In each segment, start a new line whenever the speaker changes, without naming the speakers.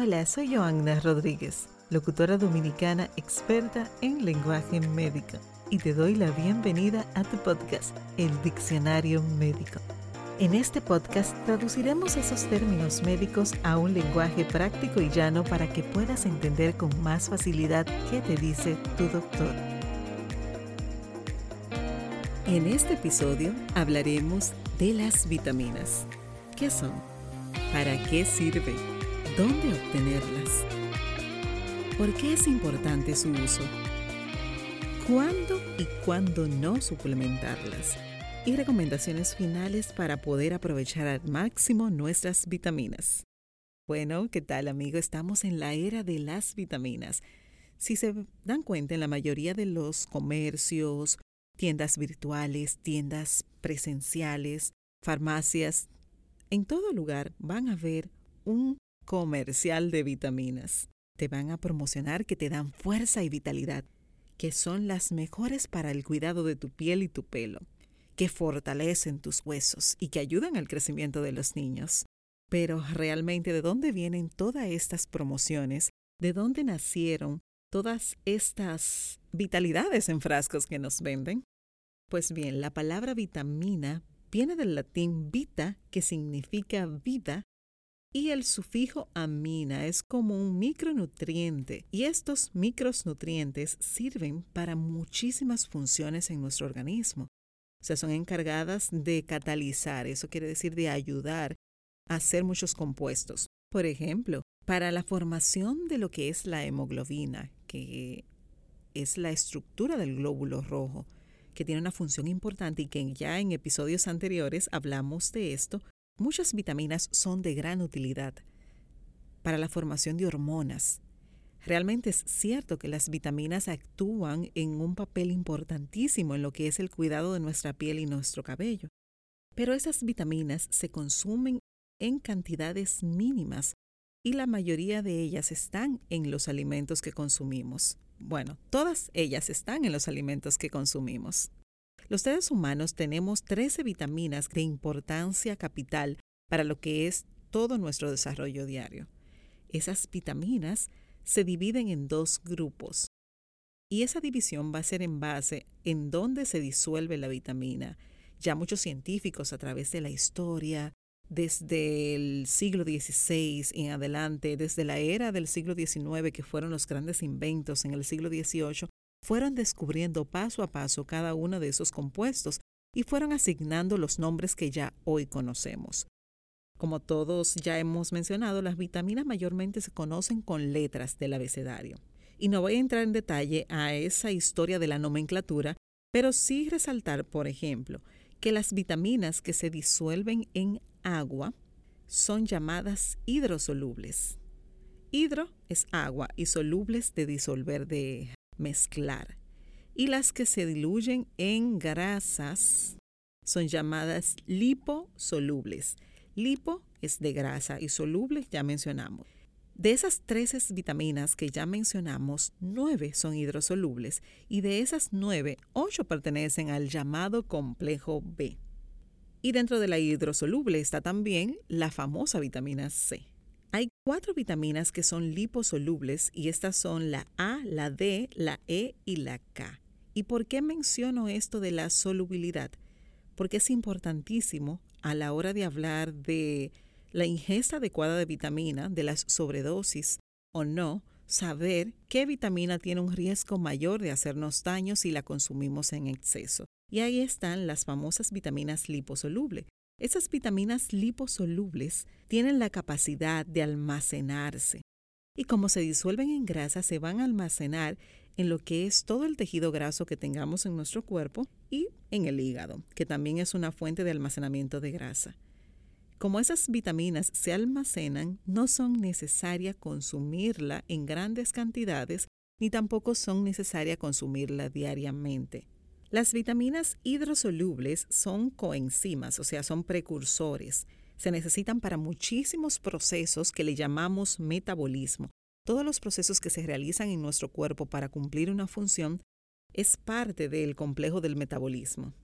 Hola, soy Joanna Rodríguez, locutora dominicana experta en lenguaje médico, y te doy la bienvenida a tu podcast, El Diccionario Médico. En este podcast traduciremos esos términos médicos a un lenguaje práctico y llano para que puedas entender con más facilidad qué te dice tu doctor. En este episodio hablaremos de las vitaminas. ¿Qué son? ¿Para qué sirven? ¿Dónde obtenerlas? ¿Por qué es importante su uso? ¿Cuándo y cuándo no suplementarlas? y recomendaciones finales para poder aprovechar al máximo nuestras vitaminas. Bueno, ¿qué tal amigo? Estamos en la era de las vitaminas. Si se dan cuenta, en la mayoría de los comercios, tiendas virtuales, tiendas presenciales, farmacias, en todo lugar van a ver un comercial de vitaminas. Te van a promocionar que te dan fuerza y vitalidad, que son las mejores para el cuidado de tu piel y tu pelo que fortalecen tus huesos y que ayudan al crecimiento de los niños. Pero realmente, ¿de dónde vienen todas estas promociones? ¿De dónde nacieron todas estas vitalidades en frascos que nos venden? Pues bien, la palabra vitamina viene del latín vita, que significa vida, y el sufijo amina es como un micronutriente, y estos micronutrientes sirven para muchísimas funciones en nuestro organismo. O sea, son encargadas de catalizar, eso quiere decir de ayudar a hacer muchos compuestos. Por ejemplo, para la formación de lo que es la hemoglobina, que es la estructura del glóbulo rojo, que tiene una función importante y que ya en episodios anteriores hablamos de esto, muchas vitaminas son de gran utilidad para la formación de hormonas, Realmente es cierto que las vitaminas actúan en un papel importantísimo en lo que es el cuidado de nuestra piel y nuestro cabello. Pero esas vitaminas se consumen en cantidades mínimas y la mayoría de ellas están en los alimentos que consumimos. Bueno, todas ellas están en los alimentos que consumimos. Los seres humanos tenemos 13 vitaminas de importancia capital para lo que es todo nuestro desarrollo diario. Esas vitaminas se dividen en dos grupos. Y esa división va a ser en base en dónde se disuelve la vitamina. Ya muchos científicos a través de la historia, desde el siglo XVI en adelante, desde la era del siglo XIX, que fueron los grandes inventos en el siglo XVIII, fueron descubriendo paso a paso cada uno de esos compuestos y fueron asignando los nombres que ya hoy conocemos. Como todos ya hemos mencionado, las vitaminas mayormente se conocen con letras del abecedario. Y no voy a entrar en detalle a esa historia de la nomenclatura, pero sí resaltar, por ejemplo, que las vitaminas que se disuelven en agua son llamadas hidrosolubles. Hidro es agua y solubles de disolver, de mezclar. Y las que se diluyen en grasas son llamadas liposolubles Lipo es de grasa y soluble ya mencionamos. De esas 13 vitaminas que ya mencionamos, 9 son hidrosolubles y de esas 9, 8 pertenecen al llamado complejo B. Y dentro de la hidrosoluble está también la famosa vitamina C. Cuatro vitaminas que son liposolubles y estas son la A, la D, la E y la K. ¿Y por qué menciono esto de la solubilidad? Porque es importantísimo a la hora de hablar de la ingesta adecuada de vitamina, de las sobredosis o no, saber qué vitamina tiene un riesgo mayor de hacernos daño si la consumimos en exceso. Y ahí están las famosas vitaminas liposolubles. Esas vitaminas liposolubles tienen la capacidad de almacenarse y como se disuelven en grasa se van a almacenar en lo que es todo el tejido graso que tengamos en nuestro cuerpo y en el hígado, que también es una fuente de almacenamiento de grasa. Como esas vitaminas se almacenan, no son necesarias consumirla en grandes cantidades ni tampoco son necesarias consumirla diariamente. Las vitaminas hidrosolubles son coenzimas, o sea, son precursores. Se necesitan para muchísimos procesos que le llamamos metabolismo, todos los procesos que se realizan en nuestro cuerpo para cumplir una función es parte del complejo del metabolismo.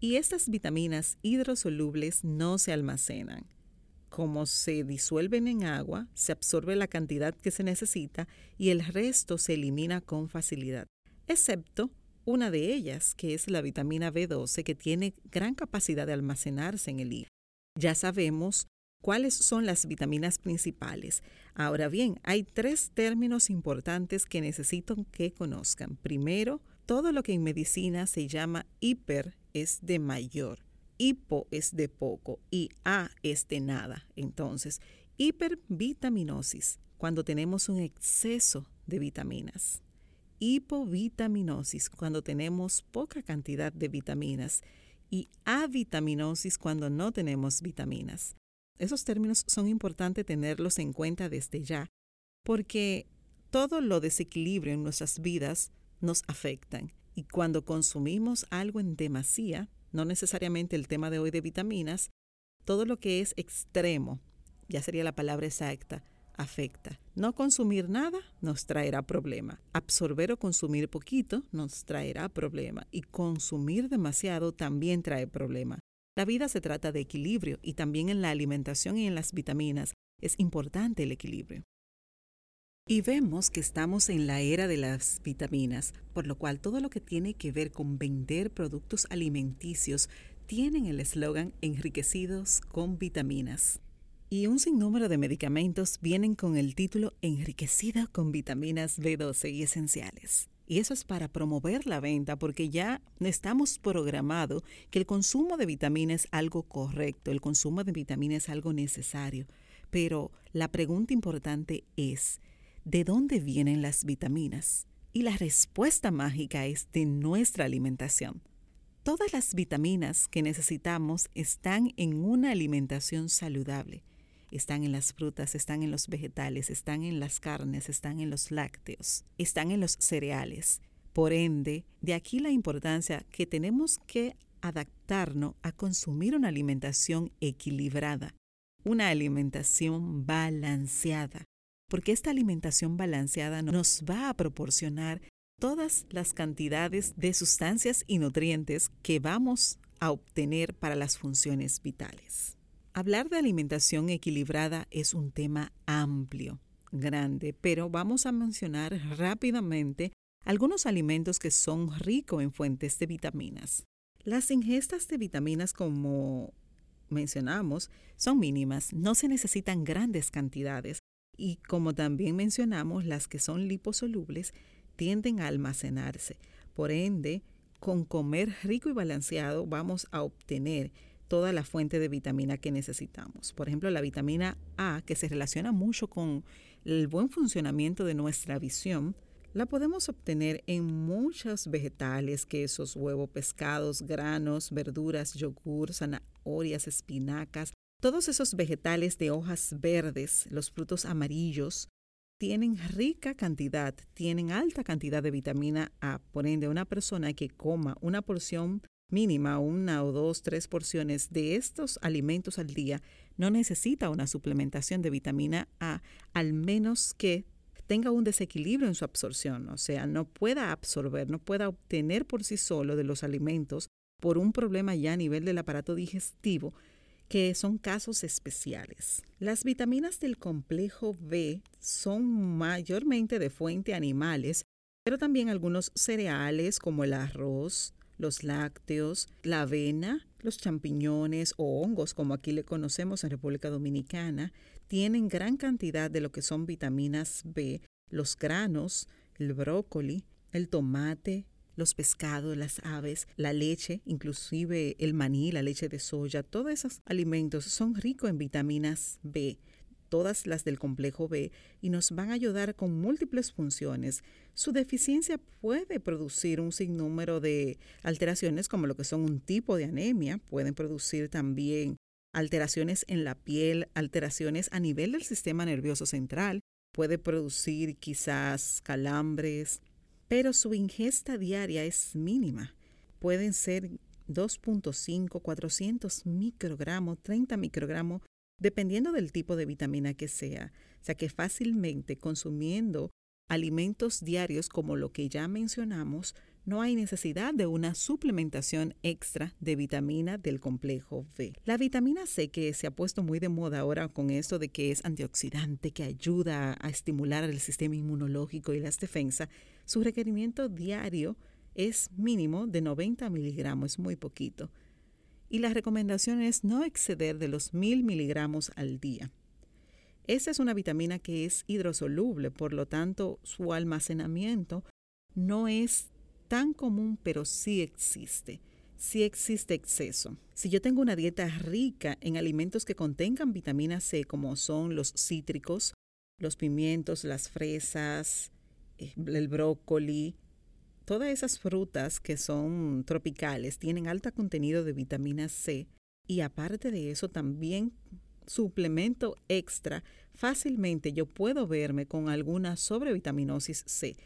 Y estas vitaminas hidrosolubles no se almacenan. como se disuelven en agua, se absorbe la cantidad que se necesita y el resto se elimina con facilidad, excepto una de ellas, que es la vitamina B12, que tiene gran capacidad de almacenarse en el hígado. Ya sabemos cuáles son las vitaminas principales. Ahora bien, hay tres términos importantes que necesito que conozcan. Primero, todo lo que en medicina se llama hiper es de mayor, hipo es de poco y A es de nada. Entonces, hipervitaminosis, cuando tenemos un exceso de vitaminas. Hipovitaminosis, cuando tenemos poca cantidad de vitaminas. Y avitaminosis, cuando no tenemos vitaminas. Esos términos son importantes tenerlos en cuenta desde ya, porque todo lo desequilibrio en nuestras vidas nos afectan. Y cuando consumimos algo en demasía, no necesariamente el tema de hoy de vitaminas, todo lo que es extremo, ya sería la palabra exacta, afecta. No consumir nada nos traerá problema. Absorber o consumir poquito nos traerá problema. Y consumir demasiado también trae problema. La vida se trata de equilibrio y también en la alimentación y en las vitaminas es importante el equilibrio. Y vemos que estamos en la era de las vitaminas, por lo cual todo lo que tiene que ver con vender productos alimenticios tienen el eslogan enriquecidos con vitaminas. Y un sinnúmero de medicamentos vienen con el título enriquecido con vitaminas B12 y esenciales. Y eso es para promover la venta porque ya estamos programados que el consumo de vitamina es algo correcto, el consumo de vitamina es algo necesario. Pero la pregunta importante es, ¿de dónde vienen las vitaminas? Y la respuesta mágica es de nuestra alimentación. Todas las vitaminas que necesitamos están en una alimentación saludable están en las frutas, están en los vegetales, están en las carnes, están en los lácteos, están en los cereales. Por ende, de aquí la importancia que tenemos que adaptarnos a consumir una alimentación equilibrada, una alimentación balanceada, porque esta alimentación balanceada nos va a proporcionar todas las cantidades de sustancias y nutrientes que vamos a obtener para las funciones vitales. Hablar de alimentación equilibrada es un tema amplio, grande, pero vamos a mencionar rápidamente algunos alimentos que son ricos en fuentes de vitaminas. Las ingestas de vitaminas, como mencionamos, son mínimas, no se necesitan grandes cantidades y como también mencionamos, las que son liposolubles tienden a almacenarse. Por ende, con comer rico y balanceado vamos a obtener toda la fuente de vitamina que necesitamos. Por ejemplo, la vitamina A, que se relaciona mucho con el buen funcionamiento de nuestra visión, la podemos obtener en muchos vegetales, quesos, huevos, pescados, granos, verduras, yogur, zanahorias, espinacas. Todos esos vegetales de hojas verdes, los frutos amarillos, tienen rica cantidad, tienen alta cantidad de vitamina A. Por ende, una persona que coma una porción mínima, una o dos, tres porciones de estos alimentos al día, no necesita una suplementación de vitamina A, al menos que tenga un desequilibrio en su absorción, o sea, no pueda absorber, no pueda obtener por sí solo de los alimentos por un problema ya a nivel del aparato digestivo, que son casos especiales. Las vitaminas del complejo B son mayormente de fuente animales, pero también algunos cereales como el arroz, los lácteos, la avena, los champiñones o hongos, como aquí le conocemos en República Dominicana, tienen gran cantidad de lo que son vitaminas B, los granos, el brócoli, el tomate, los pescados, las aves, la leche, inclusive el maní, la leche de soya, todos esos alimentos son ricos en vitaminas B todas las del complejo B y nos van a ayudar con múltiples funciones. Su deficiencia puede producir un sinnúmero de alteraciones como lo que son un tipo de anemia, pueden producir también alteraciones en la piel, alteraciones a nivel del sistema nervioso central, puede producir quizás calambres, pero su ingesta diaria es mínima. Pueden ser 2.5, 400 microgramos, 30 microgramos dependiendo del tipo de vitamina que sea. O sea que fácilmente consumiendo alimentos diarios como lo que ya mencionamos, no hay necesidad de una suplementación extra de vitamina del complejo B. La vitamina C, que se ha puesto muy de moda ahora con esto de que es antioxidante, que ayuda a estimular el sistema inmunológico y las defensas, su requerimiento diario es mínimo de 90 miligramos, es muy poquito. Y la recomendación es no exceder de los 1000 miligramos al día. Esa es una vitamina que es hidrosoluble, por lo tanto su almacenamiento no es tan común, pero sí existe. Sí existe exceso. Si yo tengo una dieta rica en alimentos que contengan vitamina C, como son los cítricos, los pimientos, las fresas, eh, el brócoli, todas esas frutas que son tropicales tienen alto contenido de vitamina C y aparte de eso también suplemento extra, fácilmente yo puedo verme con alguna sobrevitaminosis C.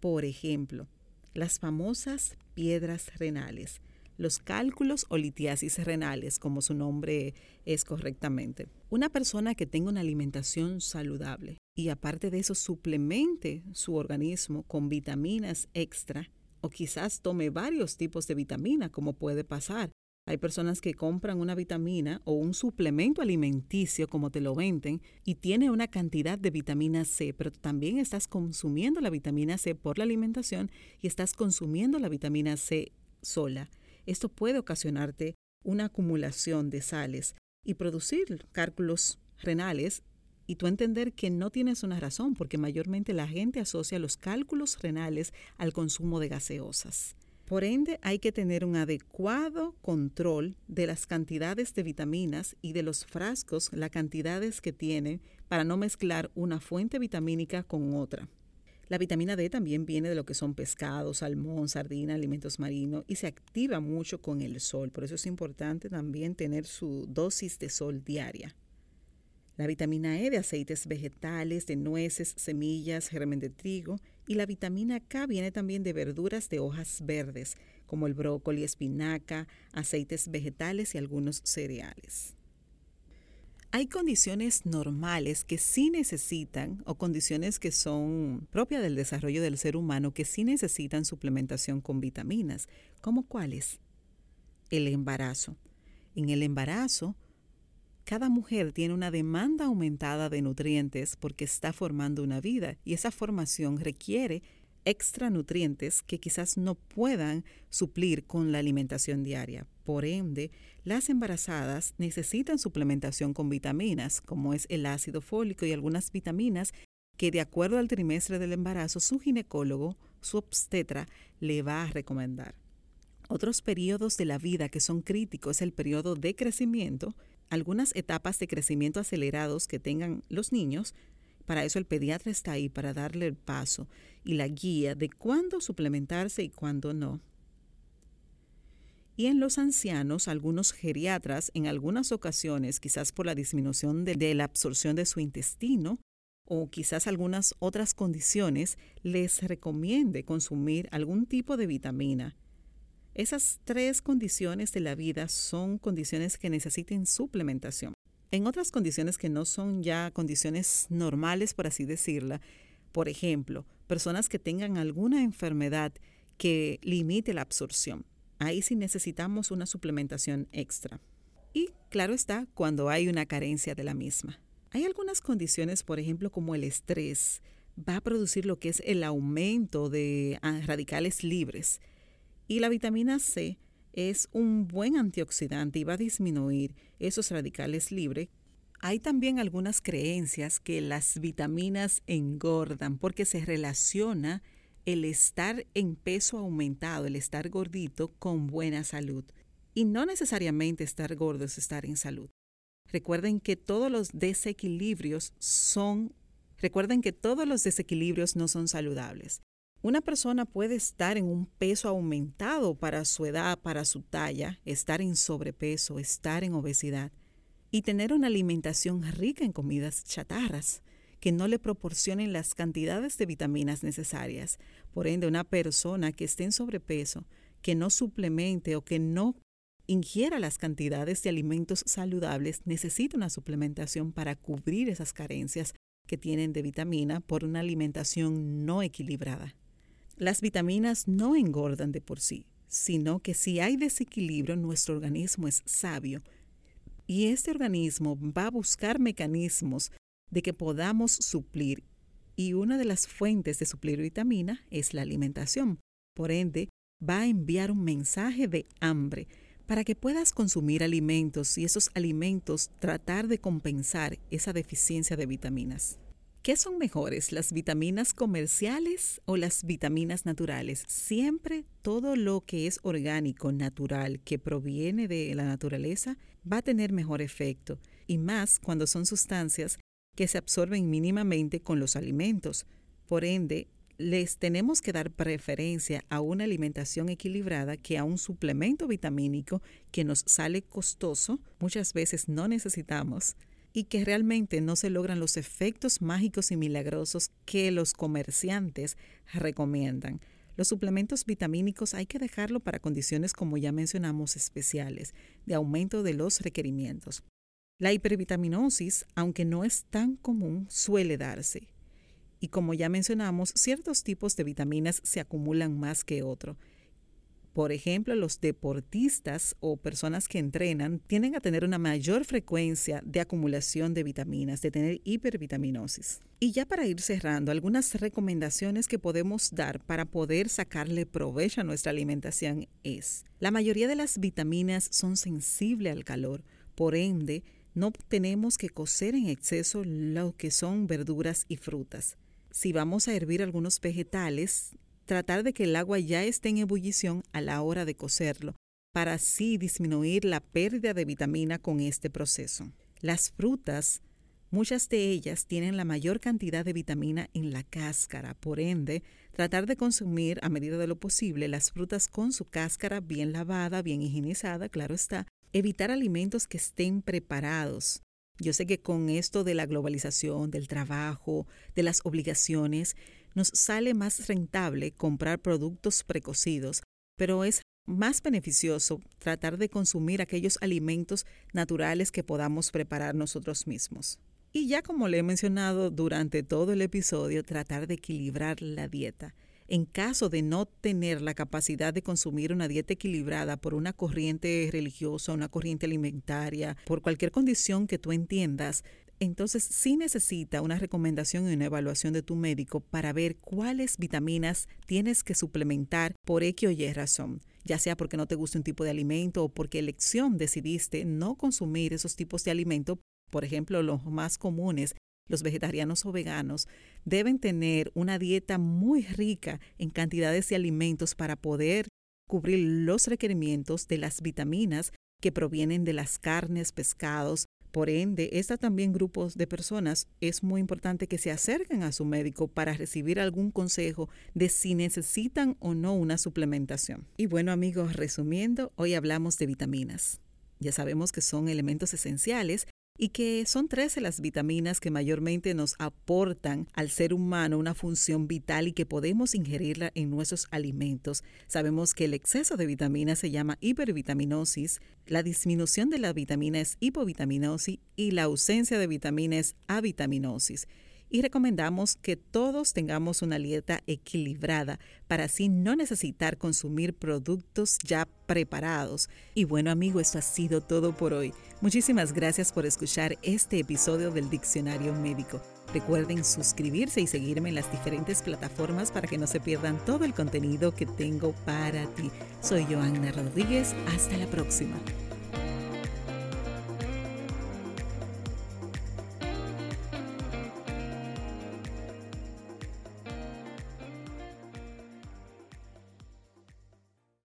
Por ejemplo, las famosas piedras renales, los cálculos o litiasis renales, como su nombre es correctamente. Una persona que tenga una alimentación saludable y aparte de eso suplemente su organismo con vitaminas extra o quizás tome varios tipos de vitamina, como puede pasar. Hay personas que compran una vitamina o un suplemento alimenticio, como te lo venden, y tiene una cantidad de vitamina C, pero también estás consumiendo la vitamina C por la alimentación y estás consumiendo la vitamina C sola. Esto puede ocasionarte una acumulación de sales y producir cálculos renales y tú entender que no tienes una razón, porque mayormente la gente asocia los cálculos renales al consumo de gaseosas. Por ende, hay que tener un adecuado control de las cantidades de vitaminas y de los frascos, las cantidades que tienen, para no mezclar una fuente vitamínica con otra. La vitamina D también viene de lo que son pescados, salmón, sardina, alimentos marinos y se activa mucho con el sol. Por eso es importante también tener su dosis de sol diaria. La vitamina E de aceites vegetales, de nueces, semillas, germen de trigo y la vitamina K viene también de verduras de hojas verdes, como el brócoli, espinaca, aceites vegetales y algunos cereales. Hay condiciones normales que sí necesitan, o condiciones que son propias del desarrollo del ser humano, que sí necesitan suplementación con vitaminas. ¿Cómo cuáles? El embarazo. En el embarazo, cada mujer tiene una demanda aumentada de nutrientes porque está formando una vida y esa formación requiere extra nutrientes que quizás no puedan suplir con la alimentación diaria. Por ende, las embarazadas necesitan suplementación con vitaminas, como es el ácido fólico y algunas vitaminas que de acuerdo al trimestre del embarazo su ginecólogo, su obstetra, le va a recomendar. Otros periodos de la vida que son críticos es el periodo de crecimiento, algunas etapas de crecimiento acelerados que tengan los niños. Para eso el pediatra está ahí, para darle el paso y la guía de cuándo suplementarse y cuándo no. Y en los ancianos, algunos geriatras, en algunas ocasiones, quizás por la disminución de, de la absorción de su intestino, o quizás algunas otras condiciones, les recomiende consumir algún tipo de vitamina esas tres condiciones de la vida son condiciones que necesiten suplementación. En otras condiciones que no son ya condiciones normales, por así decirla, por ejemplo, personas que tengan alguna enfermedad que limite la absorción. Ahí sí necesitamos una suplementación extra. Y claro está, cuando hay una carencia de la misma. Hay algunas condiciones, por ejemplo, como el estrés, va a producir lo que es el aumento de radicales libres y la vitamina C es un buen antioxidante y va a disminuir esos radicales libres. Hay también algunas creencias que las vitaminas engordan porque se relaciona el estar en peso aumentado, el estar gordito, con buena salud. Y no necesariamente estar gordo es estar en salud. Recuerden que todos los desequilibrios son, recuerden que todos los desequilibrios no son saludables. Una persona puede estar en un peso aumentado para su edad, para su talla, estar en sobrepeso, estar en obesidad y tener una alimentación rica en comidas chatarras que no le proporcionen las cantidades de vitaminas necesarias. Por ende, una persona que esté en sobrepeso, que no suplemente o que no ingiera las cantidades de alimentos saludables, necesita una suplementación para cubrir esas carencias que tienen de vitamina por una alimentación no equilibrada. Las vitaminas no engordan de por sí, sino que si hay desequilibrio, nuestro organismo es sabio y este organismo va a buscar mecanismos de que podamos suplir y una de las fuentes de suplir vitamina es la alimentación. Por ende, va a enviar un mensaje de hambre para que puedas consumir alimentos y esos alimentos tratar de compensar esa deficiencia de vitaminas. ¿Qué son mejores, las vitaminas comerciales o las vitaminas naturales? Siempre todo lo que es orgánico, natural, que proviene de la naturaleza, va a tener mejor efecto, y más cuando son sustancias que se absorben mínimamente con los alimentos. Por ende, les tenemos que dar preferencia a una alimentación equilibrada que a un suplemento vitamínico que nos sale costoso, muchas veces no necesitamos, y que realmente no se logran los efectos mágicos y milagrosos que los comerciantes recomiendan. Los suplementos vitamínicos hay que dejarlo para condiciones como ya mencionamos especiales, de aumento de los requerimientos. La hipervitaminosis, aunque no es tan común, suele darse y como ya mencionamos, ciertos tipos de vitaminas se acumulan más que otros. Por ejemplo, los deportistas o personas que entrenan tienden a tener una mayor frecuencia de acumulación de vitaminas, de tener hipervitaminosis. Y ya para ir cerrando, algunas recomendaciones que podemos dar para poder sacarle provecho a nuestra alimentación es, la mayoría de las vitaminas son sensibles al calor, por ende, no tenemos que cocer en exceso lo que son verduras y frutas si vamos a hervir algunos vegetales, tratar de que el agua ya esté en ebullición a la hora de cocerlo, para así disminuir la pérdida de vitamina con este proceso. Las frutas, muchas de ellas tienen la mayor cantidad de vitamina en la cáscara, por ende, tratar de consumir a medida de lo posible las frutas con su cáscara bien lavada, bien higienizada, claro está, evitar alimentos que estén preparados, yo sé que con esto de la globalización, del trabajo, de las obligaciones, nos sale más rentable comprar productos precocidos, pero es más beneficioso tratar de consumir aquellos alimentos naturales que podamos preparar nosotros mismos. Y ya como le he mencionado durante todo el episodio, tratar de equilibrar la dieta en caso de no tener la capacidad de consumir una dieta equilibrada por una corriente religiosa, una corriente alimentaria, por cualquier condición que tú entiendas, entonces sí necesita una recomendación y una evaluación de tu médico para ver cuáles vitaminas tienes que suplementar por X o Y razón ya sea porque no te gusta un tipo de alimento o porque elección decidiste no consumir esos tipos de alimento, por ejemplo, los más comunes los vegetarianos o veganos deben tener una dieta muy rica en cantidades de alimentos para poder cubrir los requerimientos de las vitaminas que provienen de las carnes, pescados. Por ende, esta también grupos de personas es muy importante que se acerquen a su médico para recibir algún consejo de si necesitan o no una suplementación. Y bueno amigos, resumiendo, hoy hablamos de vitaminas. Ya sabemos que son elementos esenciales y que son 13 las vitaminas que mayormente nos aportan al ser humano una función vital y que podemos ingerirla en nuestros alimentos. Sabemos que el exceso de vitaminas se llama hipervitaminosis, la disminución de la vitamina es hipovitaminosis y la ausencia de vitamina es avitaminosis y recomendamos que todos tengamos una dieta equilibrada para así no necesitar consumir productos ya preparados. Y bueno amigo, esto ha sido todo por hoy. Muchísimas gracias por escuchar este episodio del Diccionario Médico. Recuerden suscribirse y seguirme en las diferentes plataformas para que no se pierdan todo el contenido que tengo para ti. Soy Joanna Rodríguez. Hasta la próxima.